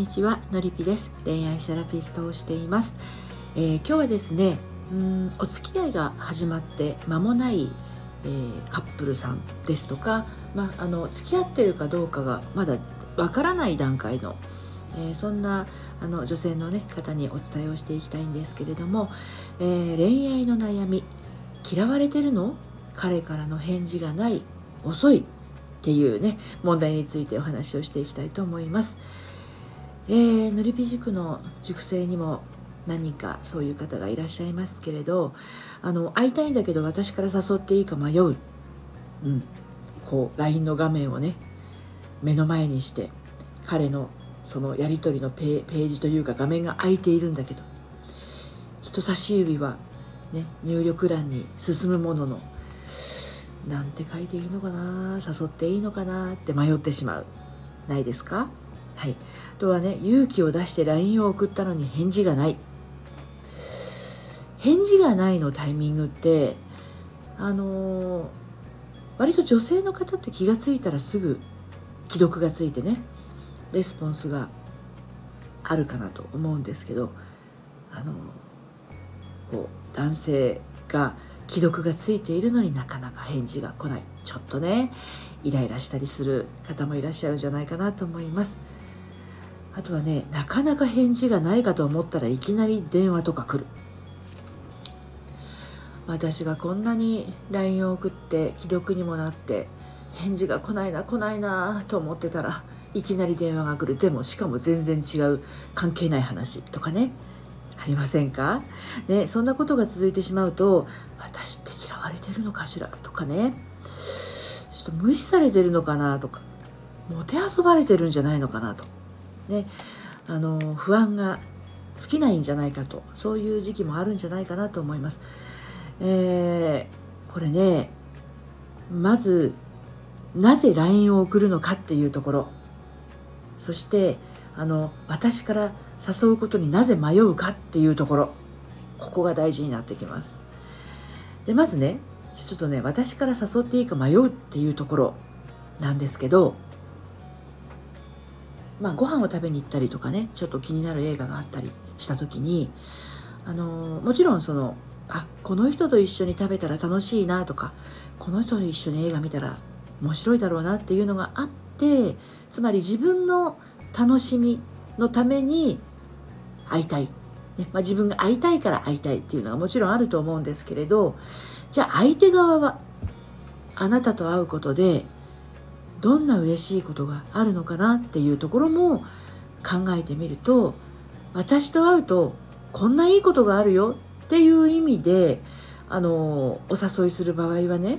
にちはのりぴです。恋愛セラピストをしています、えー、今日はですねうんお付き合いが始まって間もない、えー、カップルさんですとか、まあ、あの付き合ってるかどうかがまだわからない段階の、えー、そんなあの女性の、ね、方にお伝えをしていきたいんですけれども、え、恋愛の悩み嫌われてるの？彼からの返事がない？遅い？っていうね問題についてお話をしていきたいと思います。えー、のりぴ塾の塾生にも何人かそういう方がいらっしゃいますけれどあの会いたいんだけど私から誘っていいか迷う、うん、こう LINE の画面をね目の前にして彼のそのやり取りのページというか画面が開いているんだけど人差し指は、ね、入力欄に進むもののなんて書いていいのかな誘っていいのかなって迷ってしまう。ないですか？はい。あとはね勇気を出して LINE を送ったのに返事がない。返事がないのタイミングってあのー、割と女性の方って気が付いたらすぐ既読がついてねレスポンスがあるかなと思うんですけどあのこう男性が既読がついているのになかなか返事が来ない。ちょっとねイライラしたりする方もいらっしゃるんじゃないかなと思います。あとはねなかなか返事がないかと思ったらいきなり電話とか来る。私がこんなに LINE を送って既読にもなって返事が来ないな来ないなと思ってたらいきなり電話が来る。でもしかも全然違う関係ない話とかねありませんか、ね、そんなことが続いてしまうと私って嫌われてるのかしらとかねちょっと無視されてるのかなとかもてあそばれてるんじゃないのかなと、ね、あの不安が尽きないんじゃないかとそういう時期もあるんじゃないかなと思います。えー、これねまずなぜ LINE を送るのかっていうところ。そしてあの私から誘うことになぜ迷うかっていうところ。ここが大事になってきます。でまずねちょっとね私から誘っていいか迷うっていうところなんですけどまあご飯を食べに行ったりとかねちょっと気になる映画があったりした時にあのもちろんそのあこの人と一緒に食べたら楽しいなとかこの人と一緒に映画見たら面白いだろうなっていうのがあってつまり自分の楽しみのために会いたい、ねまあ、自分が会いたいから会いたいっていうのはもちろんあると思うんですけれどじゃあ相手側はあなたと会うことでどんな嬉しいことがあるのかなっていうところも考えてみると私と会うとこんないいことがあるよっていう意味であのお誘いする場合はね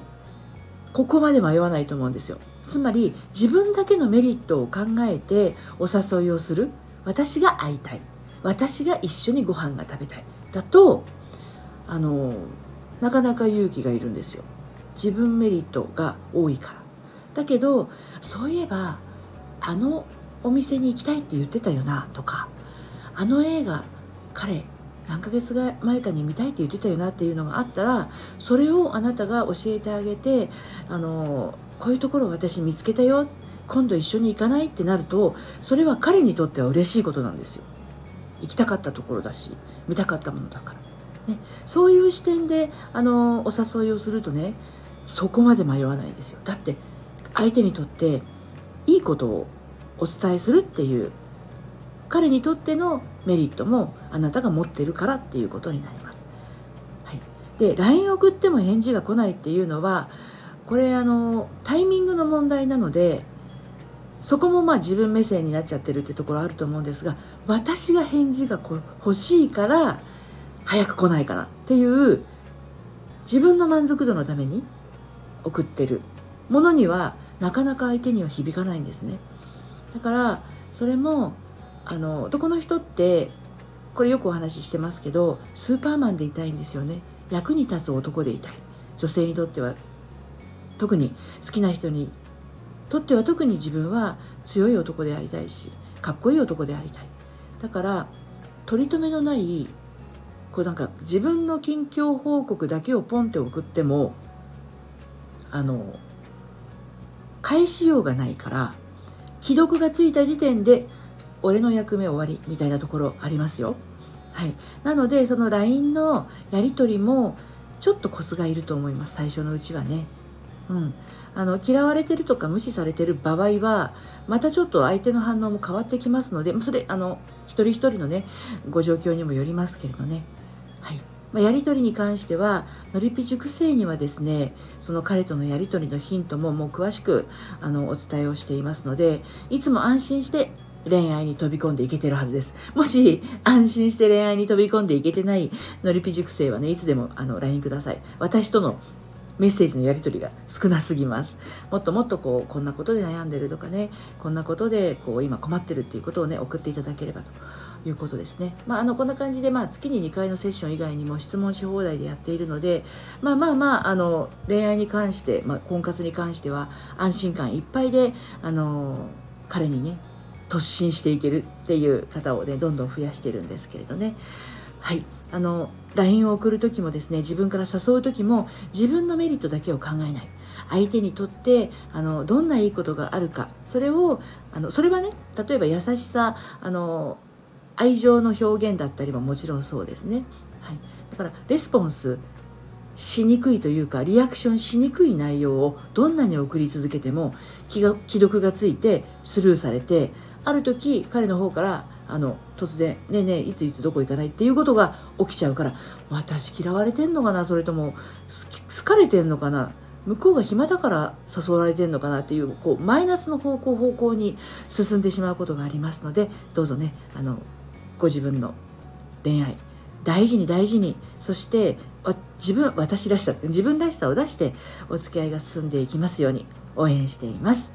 ここまで迷わないと思うんですよ。つまり自分だけのメリットを考えてお誘いをする。私が会いたい。私が一緒にご飯が食べたい。だとあのなかなか勇気がいるんですよ。自分メリットが多いから。だけどそういえばあのお店に行きたいって言ってたよなとか。あの映画彼何ヶ月前かに見たいって言ってたよなっていうのがあったらそれをあなたが教えてあげてあのこういうところ私見つけたよ今度一緒に行かないってなるとそれは彼にとっては嬉しいことなんですよ。行きたかったところだし見たかったものだから、ね、そういう視点であのお誘いをするとねそこまで迷わないんですよ。だって相手にとっていいことをお伝えするっていう彼にとってのメリットもあなたが持ってるからっていうことになります。はい、で LINE 送っても返事が来ないっていうのはこれあのタイミングの問題なのでそこもまあ自分目線になっちゃってるってところあると思うんですが私が返事が欲しいから早く来ないかなっていう自分の満足度のために送ってるものにはなかなか相手には響かないんですね。だからそれもあの男の人ってこれよくお話ししてますけどスーパーマンでいたいんですよね。役に立つ男でいたい。女性にとっては特に好きな人にとっては特に自分は強い男でありたいしかっこいい男でありたい。だから取り留めのないこうなんか自分の近況報告だけをポンって送ってもあの返しようがないから既読がついた時点で俺の役目終わりみたいなところありますよ。はい、なのでその LINE のやり取りもちょっとコツがいると思います最初のうちはね。うん、あの嫌われてるとか無視されてる場合はまたちょっと相手の反応も変わってきますのでそれあの一人一人のねご状況にもよりますけれどね。はいまあ、やり取りに関してはのりぴ塾生にはですねその彼とのやり取りのヒントももう詳しくあのお伝えをしていますのでいつも安心して恋愛に飛び込んでいけてるはずです。もし安心して恋愛に飛び込んでいけてないのりぴ塾生はね、いつでもあの LINE ください。私とのメッセージのやり取りが少なすぎます。もっともっとこう、こんなことで悩んでるとかね、こんなことでこう今困ってるっていうことをね、送っていただければと。いうことですね。まあ、あのこんな感じで、まあ、月に2回のセッション以外にも質問し放題でやっているので、まあまあまあ、あの恋愛に関して、まあ、婚活に関しては安心感いっぱいで、あの彼にね突進していけるっていう方をねどんどん増やしてるんですけれどね。はいあの LINE を送る時もですね自分から誘う時も自分のメリットだけを考えない相手にとってあのどんないいことがあるかそれをあのそれはね例えば優しさあの愛情の表現だったりももちろんそうですね、はい、だからレスポンスしにくいというかリアクションしにくい内容をどんなに送り続けても既読がついてスルーされてある時彼の方からあの突然「ねえねえいついつどこ行かない?」っていうことが起きちゃうから私嫌われてんのかなそれとも好かれてんのかな向こうが暇だから誘われてんのかなっていうこうマイナスの方向方向に進んでしまうことがありますのでどうぞねあのご自分の恋愛。大事に大事に。そして自分私らしさ自分らしさを出してお付き合いが進んでいきますように応援しています。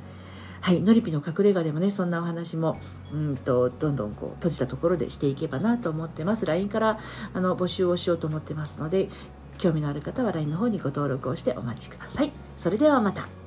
はいのりぴの隠れ家でもねそんなお話もうんとどんどんこう閉じたところでしていけばなと思ってます。LINE からあの募集をしようと思ってますので興味のある方は LINE の方にご登録をしてお待ちください。それではまた。